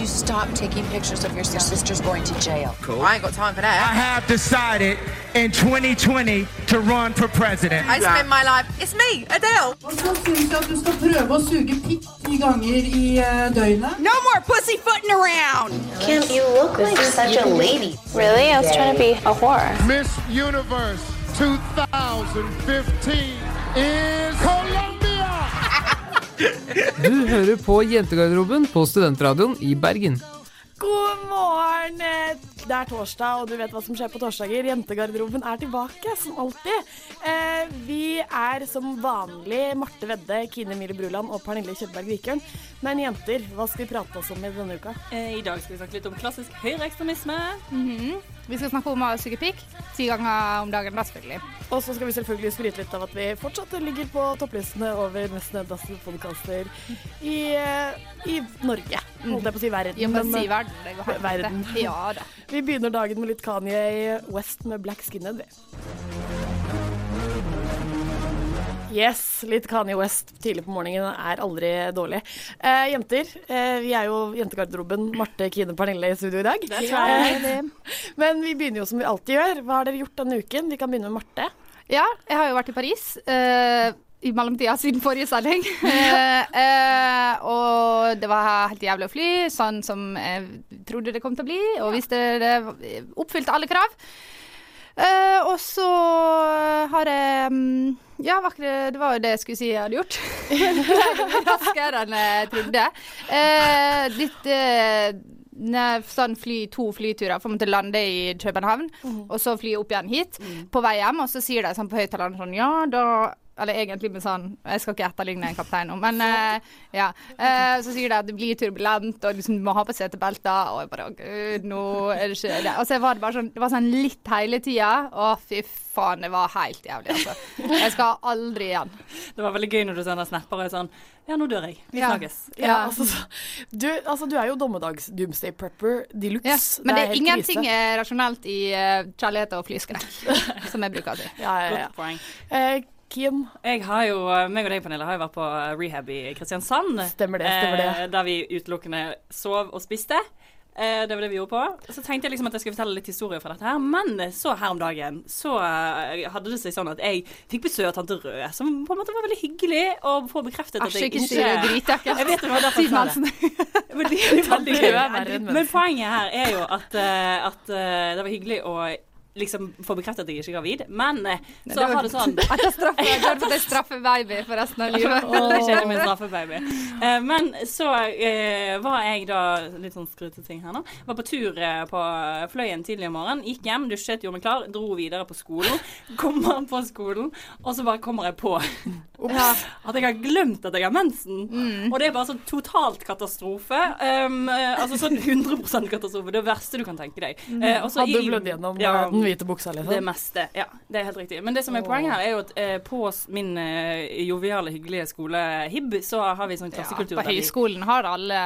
you stop taking pictures of your sisters going to jail? Cool. I ain't got time for that. I have decided in 2020 to run for president. I spend my life. It's me, Adele. Hva syns du at du skal prøve å suge pikk ti ganger i døgnet? No more pussyfooting around. Kim, you look like such a lady. Really? I was trying to be a whore. Miss Universe 2015 is Colombia! Du hører på Jentegarderoben på Studentradioen i Bergen. God morgen! Det er torsdag, og du vet hva som skjer på torsdager. Jentegarderoben er tilbake, som alltid. Eh, vi er som vanlig Marte Vedde, Kine Mille Bruland og Pernille Kjølberg Vikørn. Men jenter, hva skal vi prate oss om i denne uka? I dag skal vi snakke litt om klassisk høyreekstremisme. Vi skal snakke om å suge pikk ti ganger om dagen, da selvfølgelig. Og så skal vi selvfølgelig skryte litt av at vi fortsatt ligger på topplistene over mest nedlastede podkaster i, eh, i Norge. Holdt jeg på å si verden. Jo, men si eh, verden. Det går verden. Ja da. Vi begynner dagen med litt Kanye West med Black Skinhead. vi. Yes, litt Kanye West tidlig på morgenen er aldri dårlig. Eh, jenter, eh, vi er jo jentegarderoben. Marte, Kine, Pernille i studio i dag. Eh, men vi begynner jo som vi alltid gjør. Hva har dere gjort denne uken? Vi kan begynne med Marte. Ja, jeg har jo vært i Paris. eh, I mellomtida siden forrige sending. Eh, eh, og det var helt jævlig å fly, sånn som jeg trodde det kom til å bli. Og hvis det, det oppfylte alle krav. Eh, og så har jeg mm, Ja, vakre, det, var jo det jeg skulle si jeg hadde gjort. Raskere enn jeg trodde. Eh, litt eh, sånn fly, to flyturer. For å måtte lande i København, og så fly opp igjen hit. På vei hjem, og så sier de sånn på høyttaleren sånn Ja, da Eller egentlig med sånn Jeg skal ikke etterligne en kaptein nå, men uh, ja. Uh, så sier de at det blir turbulent, og liksom du må ha på setebelter. Og jeg bare Å, gud, nå er det ikke det. Og så var det bare sånn Det var sånn litt hele tida. Å, fy faen, det var helt jævlig, altså. Jeg skal aldri igjen. Det var veldig gøy når du sender snapper og er sånn Ja, nå dør jeg. Vi Ja. snakkes. Ja, altså, du, altså, du er jo dommedags doomsday prepper de luxe. Ja, men det er helt ingenting er rasjonelt i uh, kjærlighet og flyskrekk, som jeg bruker å si. Ja, ja, ja. Eh, Kim, Jeg har jo, meg og deg, Pernille, har jo vært på eh, rehab i Kristiansand. Stemmer det, stemmer det. Eh, der vi utelukkende sov og spiste. Eh, det var det vi gjorde på. Så tenkte jeg liksom at jeg skulle fortelle litt historier fra dette her. Men så her om dagen så eh, hadde det seg sånn at jeg fikk besøk av tante Rød, som på en måte var veldig hyggelig å få bekreftet at jeg ikke si det. Dritjakke. Jeg vet det var derfor jeg sa det. Men det veldig Rød gøy. Men poenget her er jo at, eh, at eh, det var hyggelig å liksom få bekreftet at jeg ikke er gravid. Men eh, så har det sånn At jeg straffer, jeg går for det straffer baby for resten av livet. Veldig kjedelig min straffebaby. Uh, men så uh, var jeg da Litt sånn skryteting her nå. Var på tur uh, på Fløyen tidlig om morgenen. Gikk hjem, dusjet, gjorde meg klar, dro videre på skolen. Kommer på skolen, og så bare kommer jeg på at jeg har glemt at jeg har mensen. Mm. Og det er bare sånn totalt katastrofe. Um, eh, altså sånn 100% katastrofe. Det verste du kan tenke deg. Eh, hadde du blødd gjennom Ja, eh, den hvite buksa, liksom? det meste. Ja, det er helt riktig. Men det som er poenget her, er jo at eh, på min eh, joviale, hyggelige skole HIB, så har vi sånn klassekultur På høyskolen har alle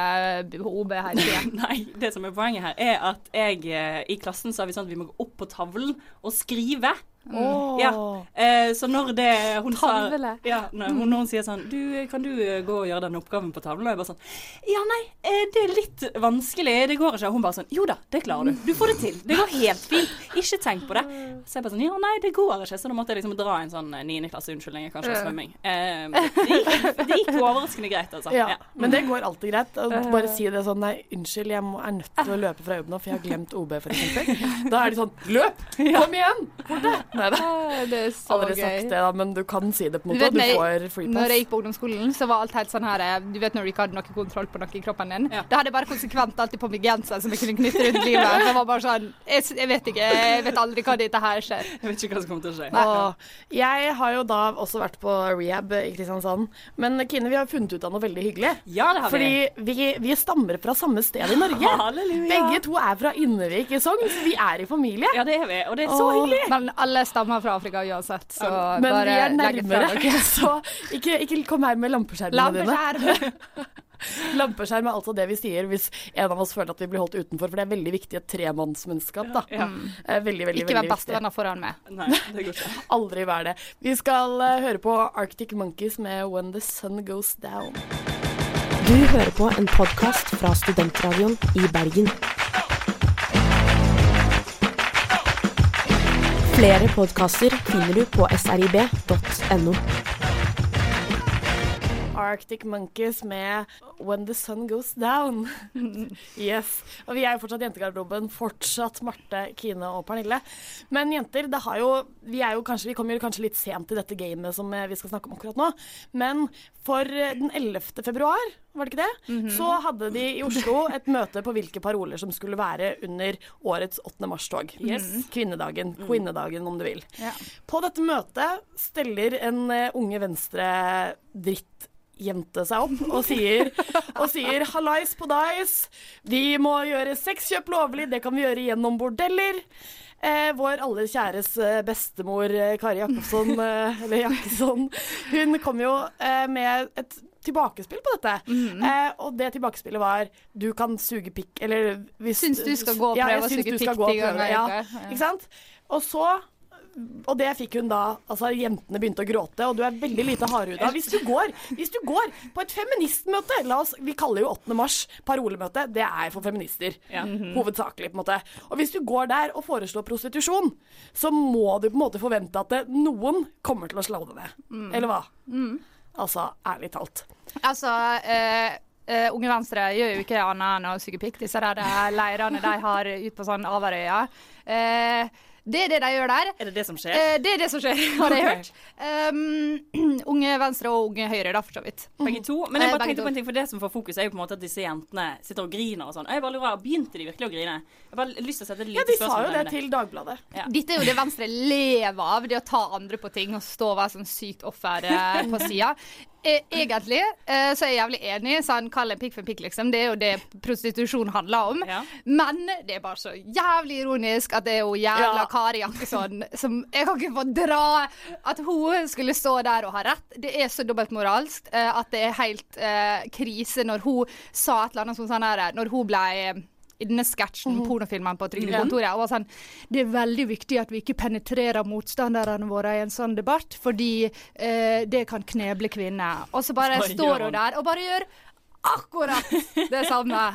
OB her tida. Nei, det som er poenget her, er at jeg eh, i klassen så har vi sånn at vi må gå opp på tavlen og skrive. Åh. Ja. Eh, så når det hun Tavle. sa ja, når, hun, når hun sier sånn Du, kan du eh, gå og gjøre den oppgaven på tavlen? Og jeg bare sånn Ja, nei, eh, det er litt vanskelig. Det går ikke. Og hun bare sånn Jo da, det klarer du. Du får det til. Det går helt fint. Ikke tenk på det. Så jeg bare sånn Ja, nei, det går ikke. Så da måtte jeg liksom dra en sånn niendeklasseunnskyldning, klasse unnskyldning, kanskje, Ja. svømming. Eh, det, gikk, det gikk overraskende greit, altså. Ja, Ja. Men det går alltid greit. Bare si det sånn Nei, unnskyld, jeg må, er nødt til å løpe fra jobb nå, for jeg har glemt OB, for eksempel. Da er de sånn Løp! Kom igjen! Fort deg! Nei da. Det er så Aldri gøy. sagt det, da, men du kan si det på en Du måte. vet, Du får freepass. free når jeg gikk på ungdomsskolen, så var alt helt sånn her eh, Du vet når du ikke hadde noe kontroll på noe i kroppen din? Da hadde jeg bare konsekvent alltid på meg genser som jeg kunne knytte rundt livet. Det var bare sånn jeg, jeg vet ikke, jeg vet aldri hva dette her skjer. Jeg vet ikke hva som kommer til å skje. Og jeg har jo da også vært på rehab i Kristiansand. Men Kine, vi har funnet ut av noe veldig hyggelig. Ja, det har vi. Fordi vi, vi stammer fra samme sted i Norge. Halleluja. Begge to er fra Innevik i Sogn, så vi er i familie. Ja, det er vi. Og det er så Åh. hyggelig. Men alle stammer fra Afrika uansett, så Men bare vi er nærmere, fra så ikke, ikke kom her med lampeskjermene dine. Lampeskjerm! Lampeskjerm er altså det vi sier hvis en av oss føler at vi blir holdt utenfor, for det er veldig viktig i et tremannsmennskap. da. Ja. Eh, Veldig, veldig, Ikke vær bestevenner foran meg. Nei, det går ikke. Aldri vær det. Vi skal uh, høre på Arctic Monkeys med When the Sun Goes Down. Du hører på en podkast fra Studentradioen i Bergen. Flere podkaster finner du på srib.no. Arctic Monkeys med When the Sun Goes Down. yes. Og vi er jo fortsatt jentegarderoben. Fortsatt Marte, Kine og Pernille. Men jenter, det har jo Vi er jo kanskje Vi kommer jo kanskje litt sent til dette gamet som eh, vi skal snakke om akkurat nå. Men for eh, den 11. februar, var det ikke det? Så hadde de i Oslo et møte på hvilke paroler som skulle være under årets 8. mars-tog. Yes. Kvinnedagen. Kvinnedagen, om du vil. Ja. På dette møtet steller en eh, Unge Venstre-drittjente seg opp og sier, og sier 'hallais på dais', vi må gjøre sexkjøp lovlig, det kan vi gjøre gjennom bordeller. Eh, vår aller kjæres eh, bestemor eh, Kari Jakobsson, eh, eller Jakkesson, hun kom jo eh, med et tilbakespill på dette. eh, og det tilbakespillet var 'du kan suge pikk', eller hvis Syns du skal gå og Ja, å suge pikk ti ganger i uka. Ja. Ikke sant? Og så og det fikk hun da Altså, jentene begynte å gråte, og du er veldig lite hardhuda. Hvis du går Hvis du går på et feministmøte La oss Vi kaller jo 8. mars parolemøte. Det er for feminister. Ja. Hovedsakelig, på en måte. Og hvis du går der og foreslår prostitusjon, så må du på en måte forvente at det, noen kommer til å slå det ned. Eller hva? Altså, ærlig talt. Altså, eh, Uh, Unge Venstre gjør jo ikke annet enn å suge pikk. Disse der leirene de har ut på sånn Averøya. Eh, det er det de gjør der. Er det det som skjer? Eh, det er det som skjer, har jeg hørt. Um, unge Venstre og Unge Høyre, da, for så vidt. Begge to. Men jeg Eh, bare tenkte på en ting, for det som får fokus, er jo på en måte at disse jentene sitter og griner og sånn. Jeg bare lurer, Begynte de virkelig å grine? Jeg bare lyst til å sette et Ja, de sa jo det til Dagbladet. Ja. Dette er jo det Venstre lever av, det å ta andre på ting og stå og være sånn sykt offer på sida. Eh, egentlig eh, så er jeg jævlig enig. Sånn, Kall en pikk for en pikk, liksom. Det er jo det prostitusjon handler om. Ja. Men det er bare så jævlig ironisk at det er jo jævla Ja. Kari Jakkesson som Jeg kan ikke få dra at hun skulle stå der og ha rett. Det er så dobbeltmoralsk uh, at det er helt uh, krise når hun sa et eller annet som sånn her Når hun ble eh, i denne sketsjen, pornofilmen på Trygdekontoret, og var sånn Det er veldig viktig at vi ikke penetrerer motstanderne våre i en sånn debatt, fordi eh, det kan kneble kvinner. Og så bare står hun der og bare gjør akkurat det samme.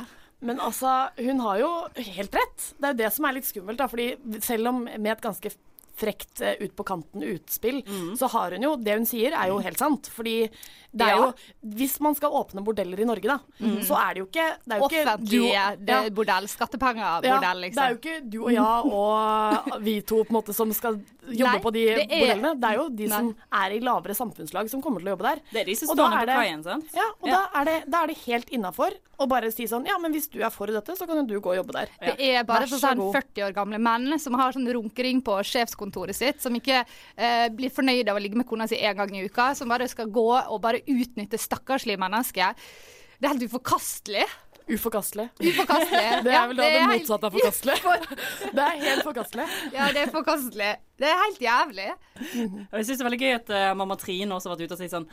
Men altså, hun har jo helt rett. Det er jo det som er litt skummelt, da. Fordi selv om med et ganske frekt eh, ut på kanten utspill, så har hun jo Det hun sier, er jo helt sant. Fordi det er Ja. jo Hvis man skal åpne bordeller i Norge, da, så er det jo ikke det er jo ikke Offentlige og- det ja. er bordell. liksom. Ja, Det er jo liksom. ikke du og jeg og vi to på en måte som skal jobbe Nei, på de det er- bordellene. Det er jo de Nei. som er i lavere samfunnslag som kommer til å jobbe der. Det er de som står på det- kaien, sant? Ja, og. Da, er det, da er det helt innafor å bare si sånn Ja, men hvis du er for dette, så kan jo du gå og jobbe der. Det er bare sånn 40 år gamle menn som har sånn runkering på sjefskontoret sitt, som ikke eh, blir fornøyd av å ligge med kona si én gang i uka, som bare skal gå og bare utnytte stakkarslige mennesker. Det er helt uforkastelig. Uforkastelig. Uforkastelig. Det er vel da det det, motsatte av forkastelig. Det er helt forkastelig. Ja, det er forkastelig. Det er helt jævlig. Og jeg syns det er veldig gøy at uh, mamma Trine også har vært ute og sagt sånn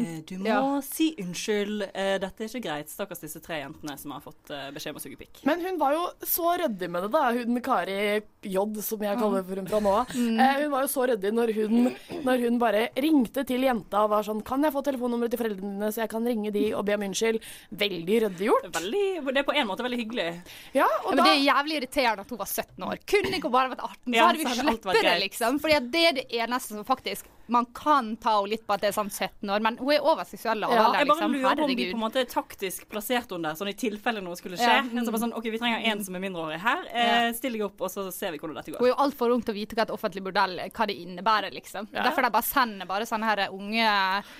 eh, Du må Ja. si unnskyld. eh, dette er ikke greit. Stakkars disse tre jentene som har fått uh, beskjed om å suge pikk. Men hun var jo så ryddig med det, da. Hun Kari J, som jeg kaller for hun fra nå av. Eh, hun var jo så ryddig når hun, når hun bare ringte til jenta og var sånn Kan jeg få telefonnummeret til foreldrene dine, så jeg kan ringe de og be om unnskyld? Veldig ryddig gjort. Veldig, det er på en måte veldig hyggelig. Ja, Ja, men da Det er jævlig irriterende at hun var 17 år. Kunne ikke hun bare vært 18, så Ja, hadde vi så hadde alt sluppet det, liksom. Fordi at det er det eneste som faktisk Man kan ta henne litt på at det er sånn 17 år, men hun er over seksuell Ja, jeg bare liksom. lurer på om de på en måte taktisk plasserte henne der, sånn i tilfelle noe skulle skje. Ja, mm. Så bare sånn, OK, vi trenger en som er mindreårig her. Eh, still deg opp, og så ser vi hvordan dette går. Hun er jo altfor ung til å vite hva et offentlig bordell hva det innebærer, liksom. Ja. Derfor de bare sender bare sånne her unge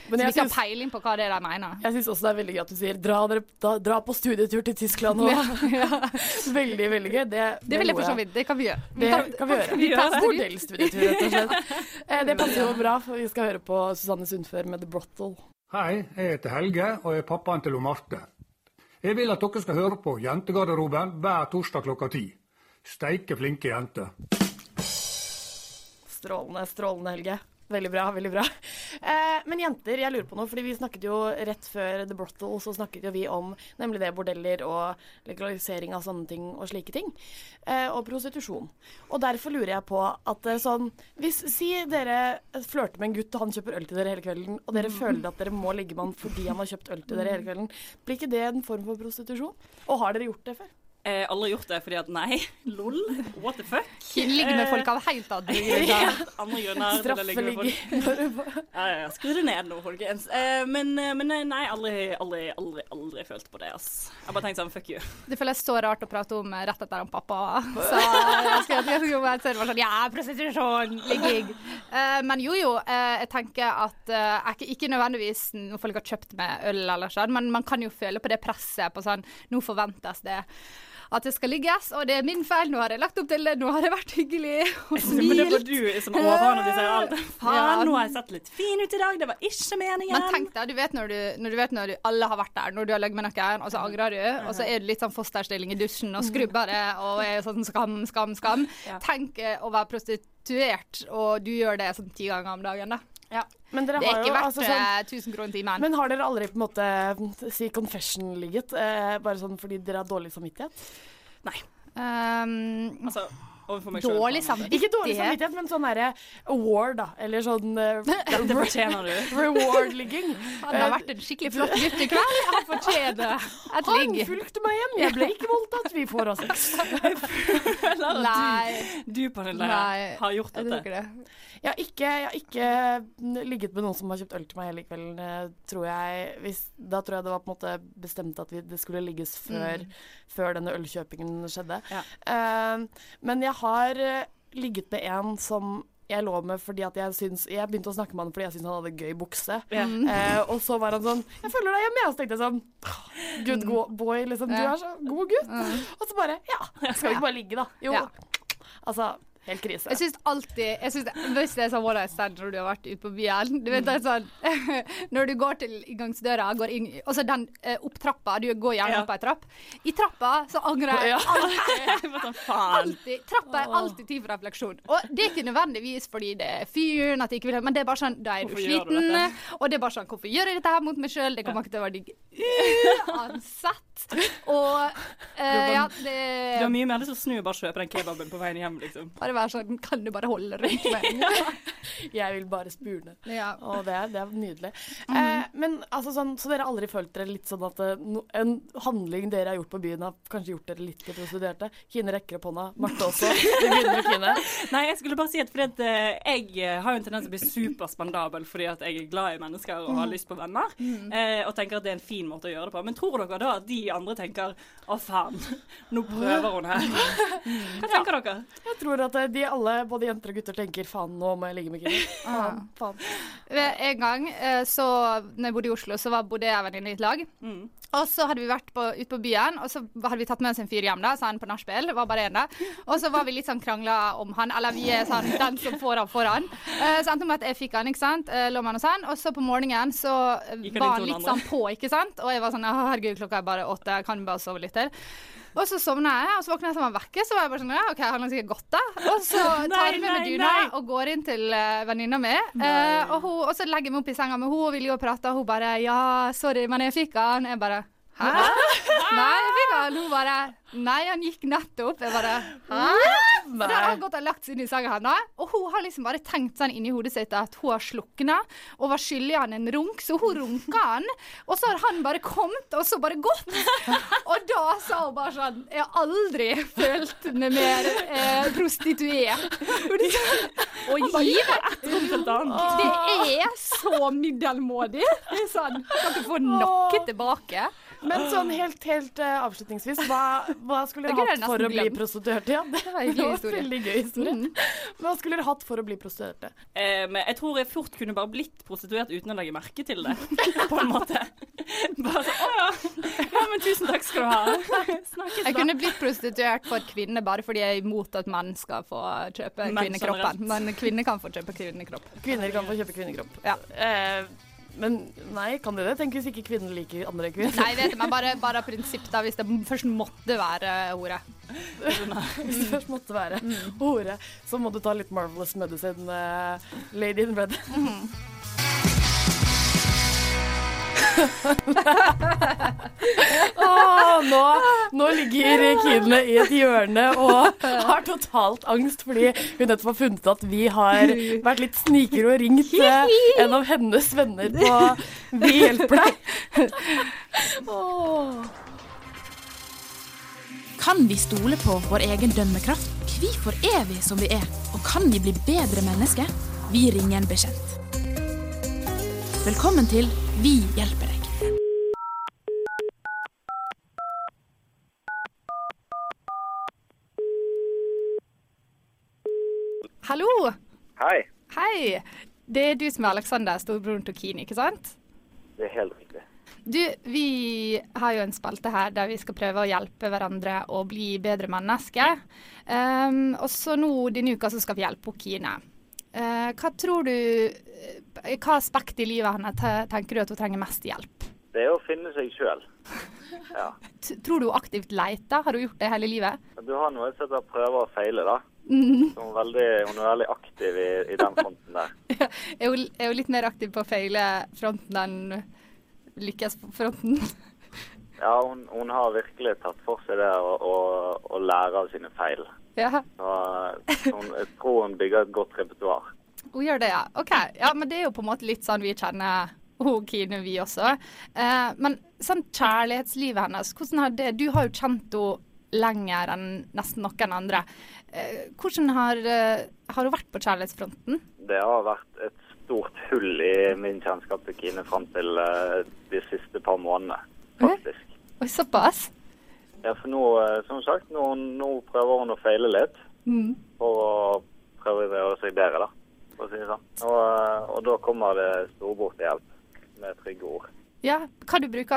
som ikke har peiling på hva det er de mener. Jeg syns også det er veldig gøy at du sier dra, dere, da, dra på studietur til Tyskland nå. veldig, veldig gøy. Det, Det vil jeg for så vidt. Det kan vi gjøre. Det kan vi gjøre. Vi ut. Bordellstudietur, rett og slett. Eh, Det passer jo bra, for vi skal høre på Susanne Sundfør med The Brottle. Hei, jeg heter Helge og er pappaen til Marte. Jeg vil at dere skal høre på Jentegarderoben hver torsdag klokka ti. Steike flinke jenter. Strålende, strålende, Helge. Veldig bra, veldig bra. Eh, men jenter, jeg lurer på noe, fordi vi snakket jo rett før The Brottle, så snakket jo vi om nemlig det bordeller og legalisering av sånne ting og slike ting. Eh, og prostitusjon. Og derfor lurer jeg på at eh, sånn Hvis Si dere flørter med en gutt, og han kjøper øl til dere hele kvelden, og dere føler at dere må ligge med han fordi han har kjøpt øl til dere hele kvelden, blir ikke det en form for prostitusjon? Og har dere gjort det før? Eh, aldri gjort det fordi at nei, lol, what the fuck. Ligge med folk av helt andre grunner. andre grunner. folk. Ja, ja. Skru det ned nå, folkens. Eh, men, eh, men eh, nei, aldri, aldri, aldri, aldri følt på det, ass. Jeg har bare tenkt sånn, fuck you. Det føles så rart å prate om eh, rett etter han pappa. Så jeg skal, jeg skal bare sånn Ja, prostitusjon, ligging. Eh, men jo, jo. eh, jeg tenker at jeg ikke, ikke nødvendigvis når folk har kjøpt med øl eller sånn, men man kan jo føle på det presset på sånn Nå forventes det at det skal ligges, og det er min feil. Nå har jeg lagt opp til det, nå har det vært hyggelig og Men det var du som overhånd sier alt. Faen, Ja. nå har jeg sett litt fin ut i dag, det var ikke meningen. Men tenk deg, du vet når du, når du vet når du, alle har vært der, når du har ligget med noen, og så angrer du, og så er du litt sånn fosterstilling i dusjen og skrubber det, og er sånn skam, skam, skam. Tenk eh, å være prostituert, og du gjør det sånn ti ganger om dagen, da. Men dere det er har ikke jo, verdt altså, sånn- eh, 1000 kroner timen. Men har dere aldri på en måte si confession ligget? Eh, bare sånn fordi dere har dårlig samvittighet? Nei. Um, altså, overfor meg selv, dårlig samvittighet. Ikke dårlig samvittighet, men sånn derre award, da. Eller sånn uh, Det fortjener du. Reward-ligging. Han har vært en skikkelig flott gutt i kveld. Han fortjener et Han fulgte meg hjem, jeg ble ikke voldtatt, vi får oss sex. At Nei. du, du Pernille, har gjort jeg dette. ikke det. Jeg har ikke, jeg har ikke ligget med noen som har kjøpt øl til meg hele kvelden, eh, tror jeg. Hvis, da tror jeg det var på en måte bestemt at vi, det skulle ligges før, Mm. før denne ølkjøpingen skjedde. Ja. Uh, men jeg har eh, ligget med en som jeg lå med fordi at jeg syns Jeg begynte å snakke med han fordi jeg syntes han hadde gøy bukse. Ja. Eh, og så var han sånn 'Jeg følger deg hjemme', og så tenkte jeg sånn Good go boy, liksom. Du er så god gutt. Og så bare Ja, skal vi ikke bare ligge, da? Jo. Ja. Altså, helt krise. Jeg syns alltid jeg synes det, Hvis det er sånn one night stand når du har vært ute på byen Du vet det er sånn Når du går til inngangsdøra, går inn Altså den eh, opp trappa, du går gjerne opp ei trapp. I trappa så angrer jeg alltid. Alltid. Trappa er alltid tid for refleksjon. Og det er ikke nødvendigvis fordi det er fyren, at jeg ikke vil men det er bare sånn Da er du sliten. og det er bare sånn Hvorfor gjør jeg dette her mot meg sjøl? Det kommer ikke til å være digg uansett. Og eh, ja, det Du har mye mer lyst til å snu og bare kjøpe den kebaben på veien hjem, liksom. Bare være sånn Kan du bare holde rundt meg? Jeg vil bare spune. Ja. Og det det er nydelig. eh, men altså sånn, Så dere har aldri følt dere litt sånn at eh, no, en handling dere har gjort på byen, har kanskje gjort dere litt til prostituerte? Kine rekker opp hånda. Marte også. Vi begynner med Kine. Nei, jeg skulle bare si at fordi at eh, jeg har jo en tendens til å bli superspandabel fordi at jeg er glad i mennesker og har lyst på venner. eh, og tenker at det er en fin måte å gjøre det på. Men tror dere da at de andre tenker å faen, nå prøver hun her? Hva tenker dere? Jeg tror at eh, de alle, både jenter og gutter, tenker faen, nå må jeg ligge med Kine. Faen, faen. En gang eh, så når jeg bodde i Oslo, så var, bodde jeg og en venninne i et lag. Og så hadde vi vært på, ute på byen, og så hadde vi tatt med oss en fyr hjem, da, så han på nachspiel. Var bare én, da. Og så var vi litt sånn krangla om han, eller vi er sånn den som får han, får han. Eh, så endte det med at jeg fikk han, ikke sant. Uh, lå med han og sånn. Og så på morgenen så han var han litt sånn på, ikke sant. Og jeg var sånn herregud, klokka er bare åtte, jeg kan bare sove litt til. Og så sovna jeg, og så våkna jeg som han vekke. Så var jeg bare sånn Ja, OK, han har sikkert gått, da. Og så tar jeg med meg dyna og går inn til uh, venninna mi. uh, og, hun- og så legger jeg meg opp i senga med henne og vil jo prate, og hun bare Ja, sorry, men jeg fikk han. Jeg bare Hæ? Nei, jeg fikk han. Hun bare Nei, han gikk nettopp. Jeg bare Hæ? Og da har han gått og lagt seg inn i senga hennes, og hun har liksom bare tenkt sånn inni hodet sitt at hun har slukna, og var skyldig han en runk, så hun runka han. Og så har han bare kommet, og så bare gått. Og da sa hun bare sånn Jeg har aldri følt meg mer eh, prostituert. Og det sånn, givet det er så middelmådig. Det er sånn Kan ikke få noe tilbake. Men sånn helt, helt uh, avslutningsvis, hva, hva skulle dere hatt for å bli glemt. prostituerte? Ja, det, var en var. Veldig gøy historie. Hva skulle dere hatt for å bli prostituerte? Um, jeg tror jeg fort kunne bare blitt prostituert uten å legge merke til det, på en måte. Bare Å ja. ja, men tusen takk skal du ha. Snakkes Jeg kunne blitt prostituert for kvinner bare fordi jeg er imot at menn skal få kjøpe kvinnekroppen. Men kvinner kan få kjøpe kvinnekropp. Kvinner kan få kjøpe kvinnekropp. Ja. Eh, men nei, kan det det? Tenk hvis ikke kvinner liker andre kvinner. Nei, vet du, men bare, bare av prinsipp, da, hvis det først måtte være hore. Hvis det først måtte være hore, så må du ta litt Marvelous Medicine, uh, Lady in Red. Åh, nå, nå ligger Kine i et hjørne og har totalt angst fordi hun nettopp har funnet at vi har vært litt snikere og ringt eh, en av hennes venner på Vi hjelper deg. Kan vi stole på vår egen dømmekraft? Hvorfor er vi som vi er? Og kan vi bli bedre mennesker? Vi ringer en bekjent. Velkommen til Vi hjelper deg. Hallo! Hei. Hei! Det er du som er Alexander, storebroren til Kini, ikke sant? Det er helt riktig. Du, vi har jo en spalte her der vi skal prøve å hjelpe hverandre å bli bedre mennesker. Um, og så nå denne uka så skal vi hjelpe Kine. Eh, hva tror du I hva aspekt i livet hennes tenker du at hun trenger mest hjelp? Det er å finne seg sjøl. Ja. Tror du hun aktivt leter? Har hun gjort det hele livet? Du har noe som heter prøve og feile, da. Mm. Hun, er veldig, hun er veldig aktiv i, i den fronten der. Er hun, er hun litt mer aktiv på feile fronten enn lykkesfronten? Ja, hun, hun har virkelig tatt for seg det å, lære av sine feil. ja. Så, så hun, jeg tror hun bygger et godt repertoar. Hun gjør det, ja. OK. Ja, men det er jo på en måte litt sånn vi kjenner hun Kine, vi også. Eh, men sånn kjærlighetslivet hennes, hvordan har det Du har jo kjent henne lenger enn nesten noen andre. Eh, hvordan har, eh, har hun vært på kjærlighetsfronten? Det har vært et stort hull i min kjennskap til Kine fram til eh, de siste par månedene, faktisk. Oi, såpass? Ja, for nå, eh, som sagt, nå, nå prøver hun å feile litt Mm. for å prøve å gjøre seg bedre, da. For å si det sånn. Og, eh, og da kommer det storebror til hjelp med trygge ord. Ja, hva du bruker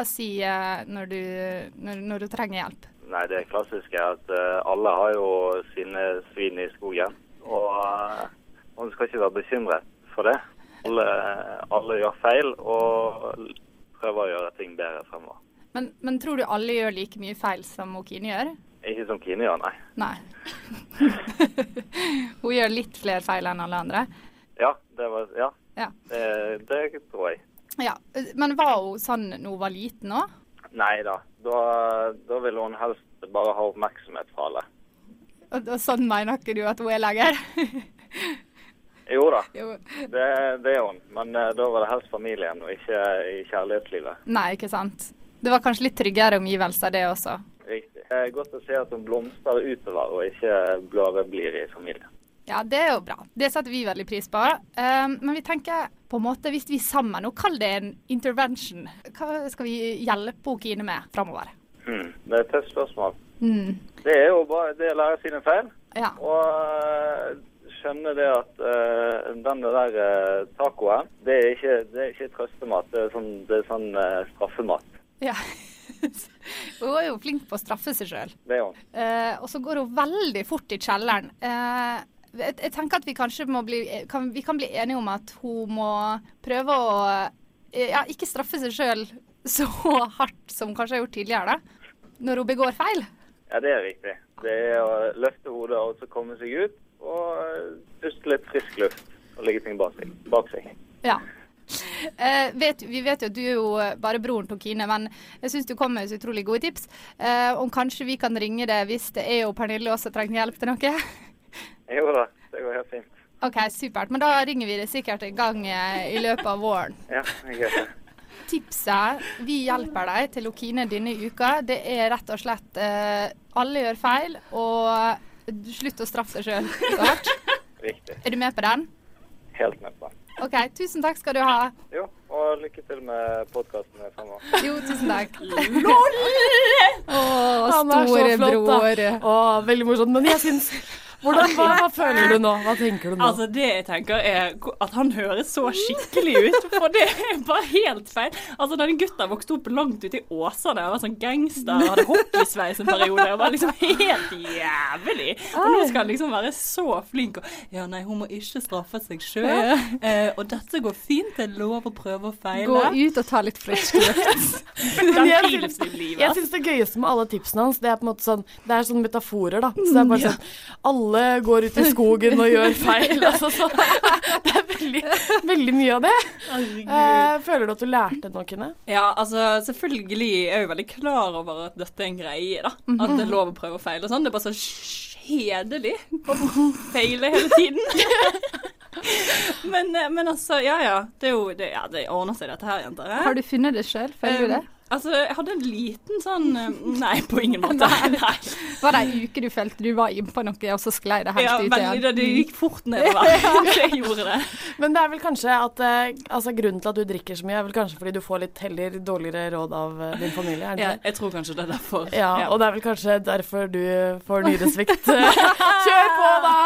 Å si eh, når du, når, når du trenger hjelp? Nei, det klassiske er at uh, alle har jo sine svin i skogen. Og uh, man skal ikke være bekymret for det. Alle, alle gjør feil og prøver å gjøre ting bedre fremover. Men, men tror du alle gjør like mye feil som Kine gjør? Ikke som Kine gjør, nei. Nei. hun gjør litt flere feil enn alle andre. Ja, det, var, ja, Ja. det, det tror jeg. Ja. Men var hun sånn da hun var liten òg? Nei da. Da, da vil hun helst bare ha oppmerksomhet fra alle. Og, og sånn mener ikke du at hun er lenger? Jo da, Jo. det, det er hun. Men eh, da var det helst familien, og ikke i kjærlighetslivet. Nei, ikke sant. Det var kanskje litt tryggere omgivelser, det også. Riktig. Det er godt å se at hun blomstrer utover, og ikke bare blir i familien. Ja, det er jo bra. Det setter vi veldig pris på. Um, men vi tenker på en måte, hvis vi sammen, og kall det en intervention, hva skal vi hjelpe Kine med framover? Mm, Det er et tøft spørsmål. Mm. Det er jo bare det å lære sine feil. Ja. Og eh, skjønne det at uh, denne der uh, tacoen, det er ikke, det er ikke trøstemat. Det er sånn, det er sånn uh, straffemat. Ja. hun er jo flink på å straffe seg sjøl. Det er hun. Eh, og så går hun veldig fort i kjelleren. Eh, jeg, jeg tenker at vi kanskje må bli kan, Vi kan bli enige om at hun må prøve å eh, ja, ikke straffe seg sjøl så hardt som hun kanskje har gjort tidligere, da. Når hun begår feil. Ja, det er riktig. Det er å løfte hodet og så komme seg ut, og eh, puste litt frisk luft og legge ting bak seg. Bak seg. Ja. Eh, vet, vi vet jo at du er jo eh, bare broren til Kine, men jeg syns du kom med så utrolig gode tips. Eh, om kanskje vi kan ringe deg hvis det er jo Pernille også trenger hjelp til noe? Jo da, det går helt fint. OK, supert. Men da ringer vi deg sikkert en gang eh, i løpet av våren. Ja, det er det. Tipset vi hjelper deg til å Kine denne uka, det er rett og slett eh, alle gjør feil, og slutt å straffe deg sjøl. Riktig. Er du med på den? Helt med på. den. OK, tusen takk skal du ha. Jo, og lykke til med podkasten fremover. Jo, tusen takk. LOL! Å, storebror. Å, veldig morsomt. Men jeg syns hvordan, hva, hva føler du nå? Hva tenker du nå? Altså Det jeg tenker er at han høres så skikkelig ut, for det er bare helt feil. Altså Denne gutten vokste opp langt ute i Åsane og var sånn gangster, hadde hockeysveis en periode og var liksom helt jævlig. Og nå skal han liksom være så flink og Ja, nei, hun må ikke straffe seg sjøl. Eh, og dette går fint, det er lov å prøve og feile. Gå ut og ta litt frisk luft. Jeg syns, det gøyeste med alle tipsene hans, det er på en måte sånn Det er sånne metaforer, da. Så det er bare sånn Alle går ut i skogen og gjør feil. Altså, så, det er veldig, veldig mye av det. Eh, føler du at du lærte noe, Kine? Ja, altså selvfølgelig er jeg jo veldig klar over at dette er en greie, da. At det er lov å prøve og feile og sånn. Det er bare så kjedelig å feile hele tiden. men, eh, men altså, ja ja. Det er jo det, ja, det ordner seg dette her, jenter. Har du funnet det sjøl? Føler du det? Um, Altså, jeg hadde en liten sånn eh, Nei, på ingen måte. Nei. Var det ei uke du følte du var innpå noe, og så sklei det helt Ja, ut veldig, igjen? det, det gikk fort nedover. Jeg gjorde det. Men det er vel kanskje at eh, altså, grunnen til at du drikker så mye, er vel kanskje fordi du får litt heller dårligere råd av eh, din familie? er det Ja, jeg tror kanskje det er derfor. Ja, og det er vel kanskje derfor du får nyresvikt. Kjør på, da!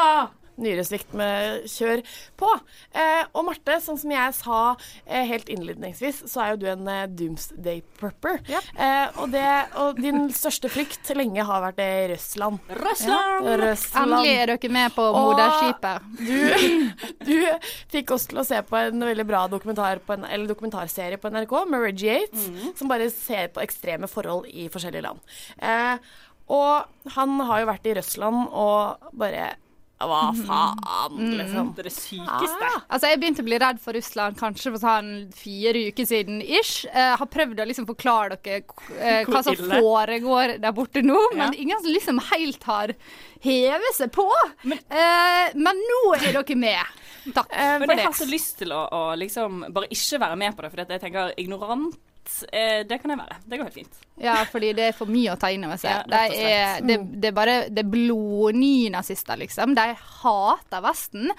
Nyresvikt med kjør på. Eh, og Marte, sånn som jeg sa eh, helt innledningsvis, så er jo du en eh, doomsday prepper. Eh, og, det, og din største frykt lenge har vært det Russland. Russland! Ja, Russland. Endelig er dere med på moderskipet. Du, du fikk oss til å se på en veldig bra dokumentar på en, eller dokumentarserie på NRK med Reggie Yates, som bare ser på ekstreme forhold i forskjellige land. Eh, og han har jo vært i Russland og bare Hva faen, liksom. Det er det sykeste. Altså, Jeg begynte å bli redd for Russland kanskje for sånn fire uker siden ish. Eh, har prøvd å liksom forklare dere eh, hva som foregår der borte nå, men ingen som liksom helt har hevet seg på. Men, eh, men nå er dere med. Takk Men for jeg har så lyst til å, å liksom bare ikke være med på det, for jeg tenker ignorant, eh, det kan jeg være. Det går helt fint. Ja, fordi det er for mye å ta inn over seg. Ja, de rett og slett. er, det, det er bare det er blodnynazister, liksom. De hater Vesten.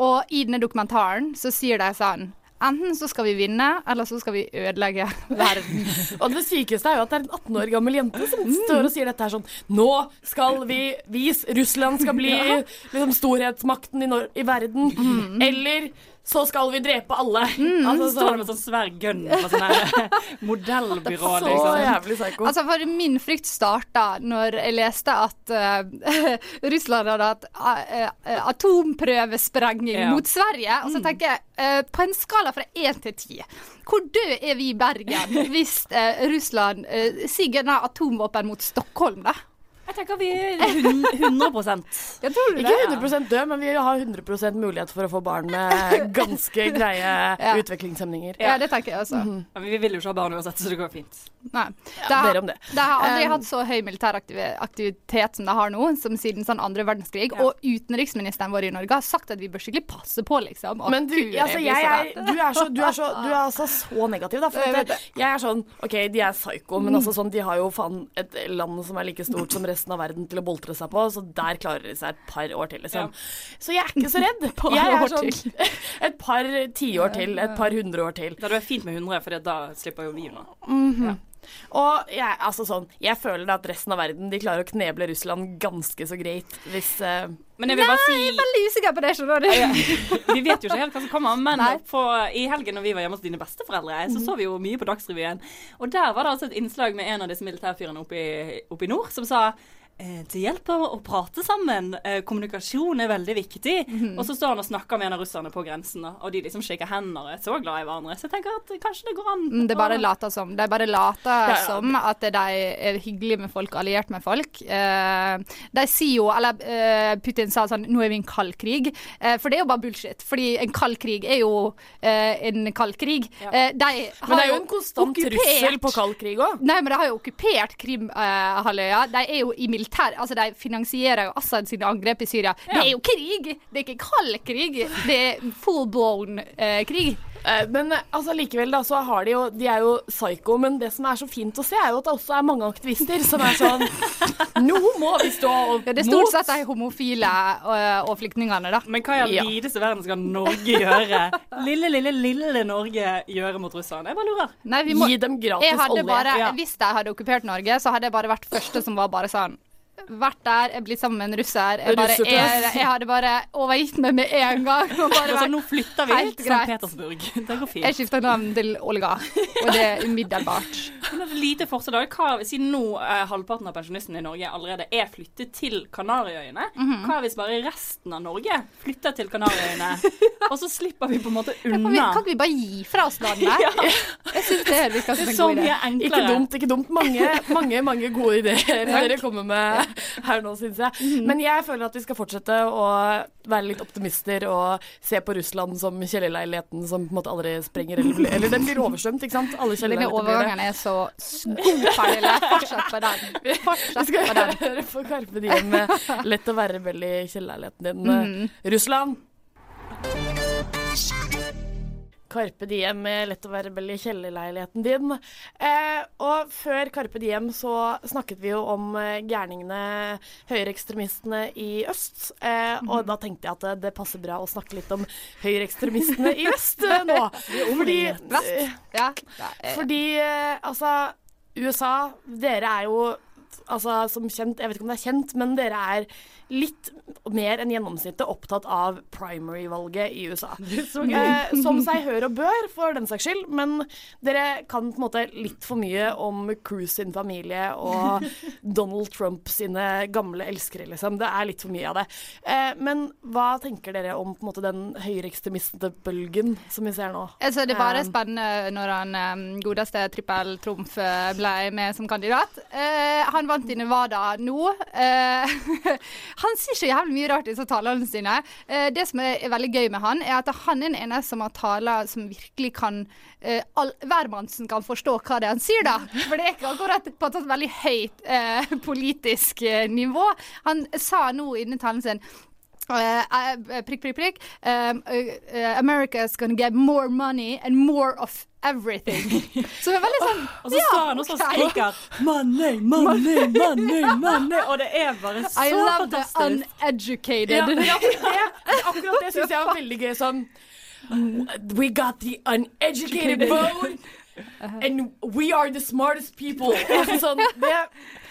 Og i denne dokumentaren så sier de sånn Enten så skal vi vinne, eller så skal vi ødelegge verden. Og det sykeste er jo at det er en 18 år gammel jente som står og sier dette her sånn Nå skal vi vise Russland skal bli Ja. liksom storhetsmakten i, i verden. Eller så skal vi drepe alle. Altså, Står det med sånn svær gun på sånn Det modellbyrå, Så liksom. jævlig psyko. Altså, for min frykt starta når jeg leste at uh, Russland hadde hatt uh, atomprøvesprengning Ja. mot Sverige. Og så tenker jeg, uh, på en skala fra én til ti, hvor død er vi i Bergen hvis eh, Russland uh, sigger atomvåpen mot Stockholm, da? Jeg tenker vi er hun- 100 Jeg tror det. Ikke 100 død, men vi har 100% mulighet for å få barn med ganske greie utviklingshemninger. Ja, det tenker jeg også. Mhm. Men vi vil jo ikke ha barn uansett, så det går fint. Nei. Ja, Det har, dere om det. det har aldri Um, hatt så høy militær aktiv- aktivitet som det har nå, som siden sånn andre verdenskrig. Og utenriksministeren vår i Norge har sagt at vi bør skikkelig passe på, liksom. Og Men du, altså, blir jeg så er, redd. du, er så, du, er så, du er altså så negativ, da. For Jeg at vet jeg, jeg er sånn OK, de er psyko, men altså sånn, de har jo faen et land som er like stort som resten av verden til å boltre seg på, så der klarer de seg et par år til, liksom. Så jeg er ikke så redd. Par Jeg er sånn et par tiår til, et par hundre år til. Det hadde vært fint med 100, for da slipper jo vi unna. Mhm. Og jeg, altså sånn, jeg føler at resten av verden de klarer å kneble Russland ganske så greit hvis uh, Men jeg vil bare Nei, si jeg er veldig usikker på det, skjønner du. Vi vet jo ikke helt hva som kommer, men på, i helgen når vi var hjemme hos dine besteforeldre, så så vi jo mye på Dagsrevyen. Og der var det altså et innslag med en av disse militærfyrene oppe i, oppe i nord som sa det hjelper å prate sammen. Eh, kommunikasjon er veldig viktig. Mhm. Og så står han og snakker med en av russerne på grensen, og de liksom shaker hender og er så glad i hverandre. Så jeg tenker at kanskje det går an. Mm, Det er bare later som. De bare later ja. som at de er hyggelige med folk, alliert med folk. Eh, de sier jo, eller eh, Putin sa sånn Nå er vi i en kald krig. Eh, for det er jo bare bullshit. Fordi en kald krig er jo eh, en kald krig. Ja. de har Men det er jo en konstant trussel på kald krig òg. Nei, men de har jo okkupert Krimhalvøya. de er jo i militær Altså, de finansierer jo Assad sine angrep i Syria. Det er jo krig! Det er ikke kald krig. Det er full blown eh, krig. Eh, Men eh, altså, likevel da, så har de jo De er jo psycho, men det som er så fint å se, er jo at det også er mange aktivister som er sånn Nå må vi stå mot. Ja, det er stort sett de homofile og, og flyktningene, da. Men hva i all Ja. videste verden skal Norge gjøre? Lille, lille, lille Norge gjøre mot russerne? Jeg bare lurer. Nei, vi må, Gi dem gratis olje. Bare, Ja. Hvis jeg hadde okkupert Norge, så hadde jeg bare vært første som var bare sånn vært der, jeg blir sammen med en russer. Jeg, bare, jeg, jeg hadde bare overgitt meg med en gang. Og bare vært nå flytter vi helt til St. Petersburg. Det går fint. Jeg skifta navn til Olga, og det er umiddelbart. Men et lite forskjell. da. Hva, siden nå eh, halvparten av pensjonistene i Norge allerede er flyttet til Kanariøyene, Mhm. hva hvis bare resten av Norge flytter til Kanariøyene? og så slipper vi på en måte Kan vi, unna. kan ikke vi bare gi fra oss landet? Jeg syns det virker som Det er en så god idé. mye enklere. Ikke dumt, ikke dumt. Mange, mange, mange gode ideer dere kommer med her nå, syns jeg. Men jeg føler at vi skal fortsette å være litt optimister og se på Russland som kjellerleiligheten som på en måte aldri sprenger eller blir Eller den blir oversvømt, ikke sant? Alle kjellerleiligheter blir det. overgangen er så god, Pernille. Fortsett på den. Vi Fortsett skal på den. høre på Karpe Diem med 'Lett å være rebell i kjellerleiligheten din'. Mm. Russland. Karpe Diem med 'Lett å være rebell i kjellerleiligheten din'. Eh, og før Karpe Diem så snakket vi jo om eh, gærningene, høyreekstremistene i øst. Eh, Og da tenkte jeg at det, det passer bra å snakke litt om høyreekstremistene i øst eh, nå. Fordi, eh, Ja. fordi eh, altså USA, dere er jo altså, som kjent, jeg vet ikke om det er kjent, men dere er litt mer enn gjennomsnittet opptatt av primary-valget i USA. Eh, som seg hør og bør, for den saks skyld, men dere kan på en måte litt for mye om Cruise sin familie og Donald Trump sine gamle elskere, liksom. Det er litt for mye av det. Eh, men hva tenker dere om på en måte den høyreekstremistbølgen som vi ser nå? Altså, det var Eh, spennende når han um, godeste Trippel Trumf eh, ble med som kandidat. Eh, han vant i Nevada nå. Eh, han sier så jævlig mye rart i disse talene sine. Eh, det som er, veldig gøy med han, er at han er den ene som har taler som virkelig kan eh, Hvermannsen kan forstå hva det er han sier, da. For det er ikke akkurat på et veldig høyt eh, politisk eh, nivå. Han sa nå innen talen sin prikk, prikk, prikk. Um, uh, America's gonna get more money and more of everything. Så det er veldig sånn Og så står han og skriker 'money, money, money, money', og det er bare så I love the uneducated. Ja, ja, det, akkurat det syns jeg var veldig gøy. Sånn We got the uneducated vote, and we are the smartest people. Altså, sånn, det,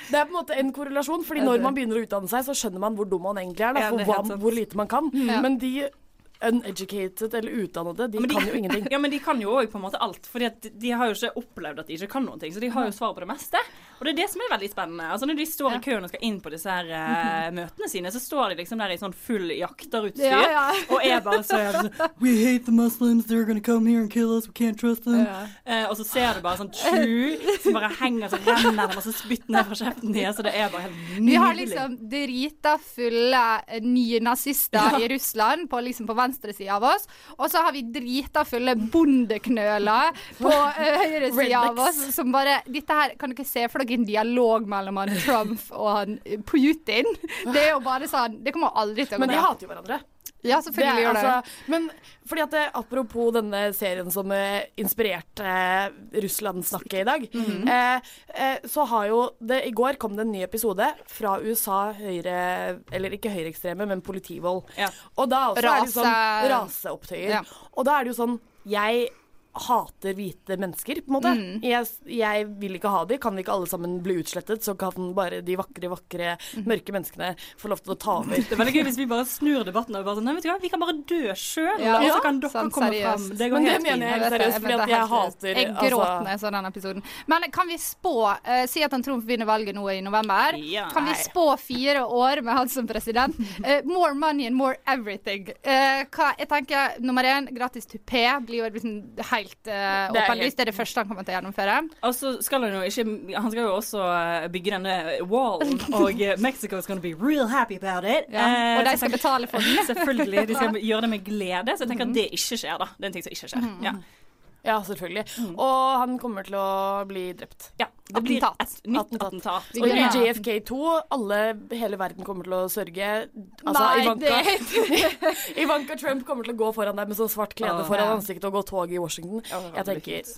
det er på en måte en korrelasjon, fordi når man begynner å utdanne seg, så skjønner man hvor dum man egentlig er. Da, for hva, hvor lite man kan. Ja. Men de uneducated eller utdannede, de, de, kan jo ingenting. Ja, men de kan jo òg på en måte alt. For de har jo ikke opplevd at de ikke kan noen ting. Så de har jo svar på det meste. Og det er det som er veldig spennende. Altså Når de står i køen og skal inn på disse her uh, møtene sine, så står de liksom der i sånn full jakterutstyr Ja, ja. og er bare sånn, We hate the Muslims, they're gonna come here and kill us, we can't trust them. Ja. Uh, og så ser du bare sånn tju som bare henger så renner det masse spytt ned fra kjeften deres, så det er bare helt nydelig. Vi har liksom drita fulle nye nazister i Russland på, liksom på venstresida av oss. Og så har vi drita fulle bondeknøler på uh, høyresida av oss. Som bare Dette her Kan dere se for dere en dialog mellom han Trump og han eh, Putin? Det er jo bare sånn Det kommer aldri til å gå Men de hater jo hverandre. Ja, selvfølgelig gjør det. altså- Men fordi at apropos denne serien som uh, inspirerte uh, Russland-snakket i dag, Mhm. eh, uh, så har jo det I går kom det en ny episode fra USA høyre Eller ikke høyreekstreme, men politivold. Og da også er det sånn Rase- raseopptøyer. Ja. Og da er det jo sånn Jeg hater hvite mennesker, på en måte. Mm. Jeg, jeg vil ikke ha de. Kan vi ikke alle sammen bli utslettet, så kan bare de vakre, vakre, mørke menneskene få lov til å ta over. Det er veldig gøy hvis vi bare snur debatten og bare sånn Nei, vet du hva, vi kan bare dø sjøl, Ja, og så kan dere sånn komme seriøst. fram. Det går Men det helt mener fint. jeg det, seriøst, fordi det jeg helt hater Jeg gråter gråt når jeg så den episoden. Men kan vi spå uh, Si at han Trump vinner valget nå i november. Ja. Kan vi spå fire år med han som president? Uh, more money and more everything. Uh, hva, jeg tenker Nummer én, gratis tupé blir jo liksom helt uh, åpenlyst. Det er det første han kommer til å gjennomføre. Og så skal han jo ikke Han skal jo også eh, bygge denne wallen, og eh, Mexico is gonna be real happy about it. Ja, og de skal betale for den. Selvfølgelig. De skal gjøre det med glede, så jeg tenker at det ikke skjer, da. Det er en ting som ikke skjer. Mhm. Ja. Ja, selvfølgelig. Og han kommer til å bli drept. ja. Det blir Attentat. et nytt attentat. Og i JFK2, alle, hele verden kommer til å sørge. Altså, Nei, Ivanka, Ivanka Trump kommer til å gå foran deg med sånn svart klede foran ansiktet og gå tog i Washington. Jeg tenker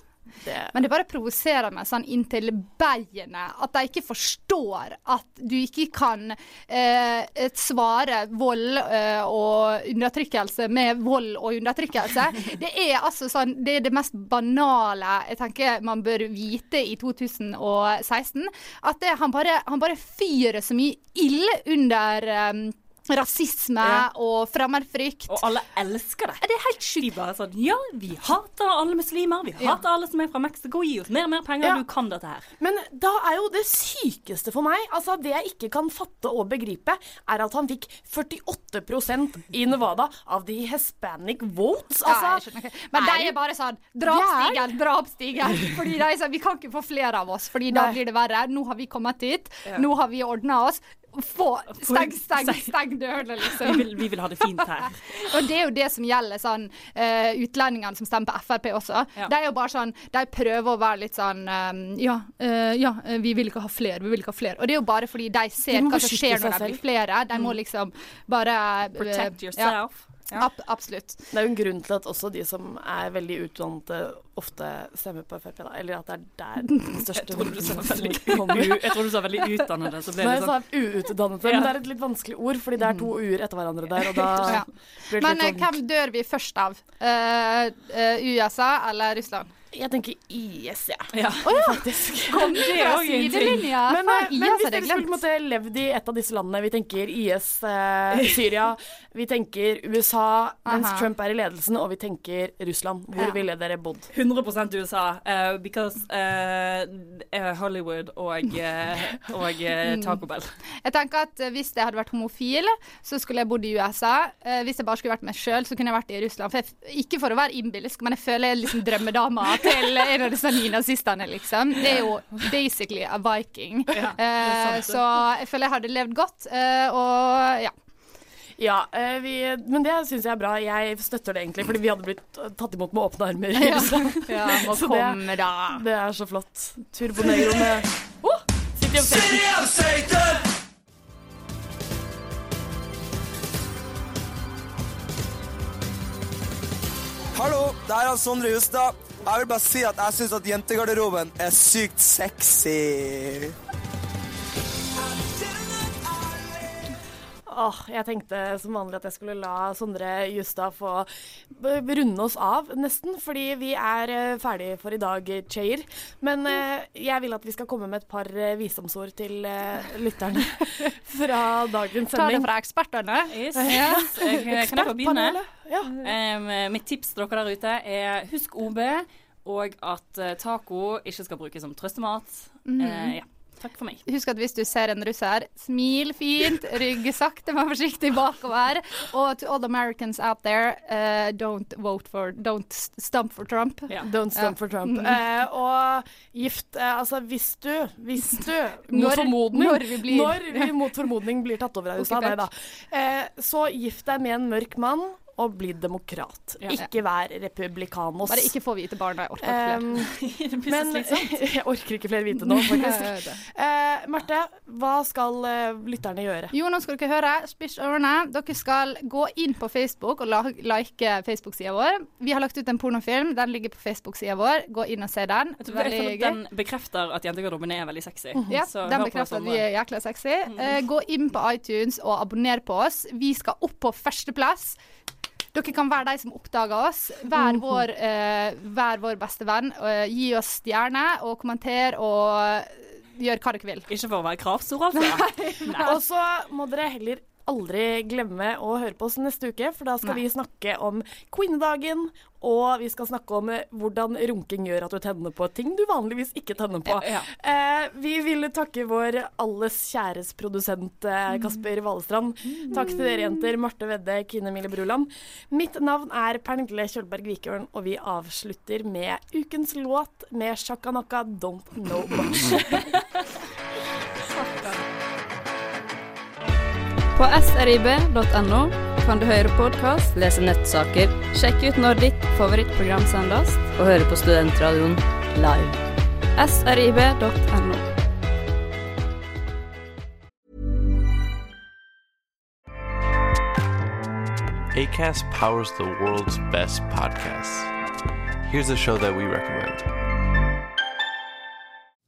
det Men det bare provoserer meg sånn inntil beinet at de ikke forstår at du ikke kan eh, svare vold eh, og undertrykkelse med vold og undertrykkelse. Det er altså sånn Det er det mest banale jeg tenker man bør vite i 2016. At det, han, bare, han bare fyrer så mye ild under eh, rasisme Ja. og fremmedfrykt. Og alle elsker det. Det er helt sjukt. De bare sånn Ja, vi hater alle muslimer. Vi Ja. hater alle som er fra Mexico. Gi oss mer og mer penger. Ja. Du kan dette her. Men da er jo det sykeste for meg, altså det jeg ikke kan fatte og begripe, er at han fikk 48 i Nevada av de hispanic votes. Altså, ja. Men de er bare sånn drapsstiger, drapsstiger. Fordi de er sånn, Vi kan ikke få flere av oss, Fordi da blir det verre. Nå har vi kommet hit. Ja. Nå har vi ordna oss. Få, steng, steng, Steng. dørene, dørene, Vi liksom. vil, vi vil ha det fint her. Og det er jo det som gjelder sånn uh, utlendingene som stemmer på Frp også. Ja. De er jo bare sånn De prøver å være litt sånn eh, Ja, uh, ja, vi vil ikke ha flere, vi vil ikke ha flere. Og det er jo bare fordi de ser hva som skjer når det blir flere. De må liksom bare uh, Protect yourself. Ja. Ab absolutt. det er jo en grunn til at også de som er veldig utdannede, ofte stemmer på Frp. Da. Eller at det er der den største Jeg tror du sa veldig, kommer. jeg trodde du sa veldig utdannede. Så ble Nei, det jeg sånn sa uutdannede, Ja. men det er et litt vanskelig ord, fordi det er to u-er etter hverandre der, og da Ja. blir det Men litt eh, sånn hvem dør vi først av? Uh, uh, USA eller Russland? Jeg tenker IS, jeg. Ja. Faktisk. Kom Det er også en ting. Men, eh, men hvis dere skulle måte levd i et av disse landene Vi tenker IS, eh, Syria, vi tenker USA mens Aha. Trump er i ledelsen, og vi tenker Russland. Hvor Ja. ville dere bodd? 100% USA. Uh, because eh, eh, Hollywood og, uh, og eh, Taco Bell. Jeg tenker at Hvis jeg hadde vært homofil, så skulle jeg bodd i USA. Hvis jeg bare skulle vært meg sjøl, så kunne jeg vært i Russland. For jeg, ikke for å være innbilsk, men jeg føler jeg er liksom drømmedama til en av disse nynazistene, liksom. Det er jo basically a viking. Eh, så jeg føler jeg hadde levd godt, eh, og ja. Ja, eh, vi, men det syns jeg er bra. Jeg støtter det egentlig, fordi vi hadde blitt tatt imot med åpne armer. Ja. Ja, må Så det- komme, da. Det er så flott. Turbonegro med oh, City of Satan. Hallo, det er Sondre Justad. Jeg vil bare si at jeg syns at jentegarderoben er sykt sexy. Åh, jeg tenkte som vanlig at jeg skulle la Sondre Justad få runde oss av, nesten. Fordi vi er eh, ferdige for i dag, Cheyer. Men eh, jeg vil at vi skal komme med et par eh, visdomsord til eh, lytterne fra dagens sending. Ta det fra ekspertene. Yes. Ja. yes. Jeg, kan jeg få begynne? Ja. Um, mitt tips til dere der ute er husk OB, og at eh, taco ikke skal brukes som trøstemat. Mm. Uh, ja. Takk for meg. Husk at hvis du ser en russer, smil fint, rygg sakte, men forsiktig bakover. Og to all Americans out there, uh, don't vote for Don't stump for Trump. Don't stump for Trump. Mm. Uh, og gift uh, Altså, hvis du Hvis du mot Når- formodning når vi blir- Når vi mot formodning blir tatt over av USA, nei da. Eh, så gift deg med en mørk mann, og bli demokrat. Ja. Ikke vær republikanos. Bare ikke få hvite barn, jeg orker Um, ikke flere. men jeg orker ikke flere hvite nå, faktisk. Eh, Marte, hva skal uh, lytterne gjøre? Jo, nå skal dere høre. Spiss ørene. Dere skal gå inn på Facebook og like Facebook-sida vår. Vi har lagt ut en pornofilm. Den ligger på Facebook-sida vår. Gå inn og se den. Jeg tror jeg Veldig at gøy. Den bekrefter at jentegarderoben er veldig sexy. Ja, Så den bekrefter at vi er jækla sexy. Uh, gå inn på iTunes og abonner på oss. Vi skal opp på førsteplass. Dere kan være de som oppdager oss. Vær vår, uh, vær vår beste venn. Uh, gi oss stjerner og kommenter og gjør hva dere vil. Ikke for å være kravstor, altså. Og så må dere heller aldri glemme å høre på oss neste uke, for da skal Nei. vi snakke om kvinnedagen, og vi skal snakke om eh, hvordan runking gjør at du tenner på ting du vanligvis ikke tenner på. Ja, Eh, vi vil takke vår alles kjæres produsent eh, Kasper Valestrand. Takk til dere jenter, Marte Vedde, Kine Mille Bruland. Mitt navn er Pernille Kjølberg Vikørn, og vi avslutter med ukens låt med Shakanaka Don't Know Much. På srib.no kan du høre podkast, lese nettsaker, sjekke ut når ditt favorittprogram sendes, og høre på Studentradioen live. srib.no. ACAST powers the world's best podcasts. Here's a show that we recommend.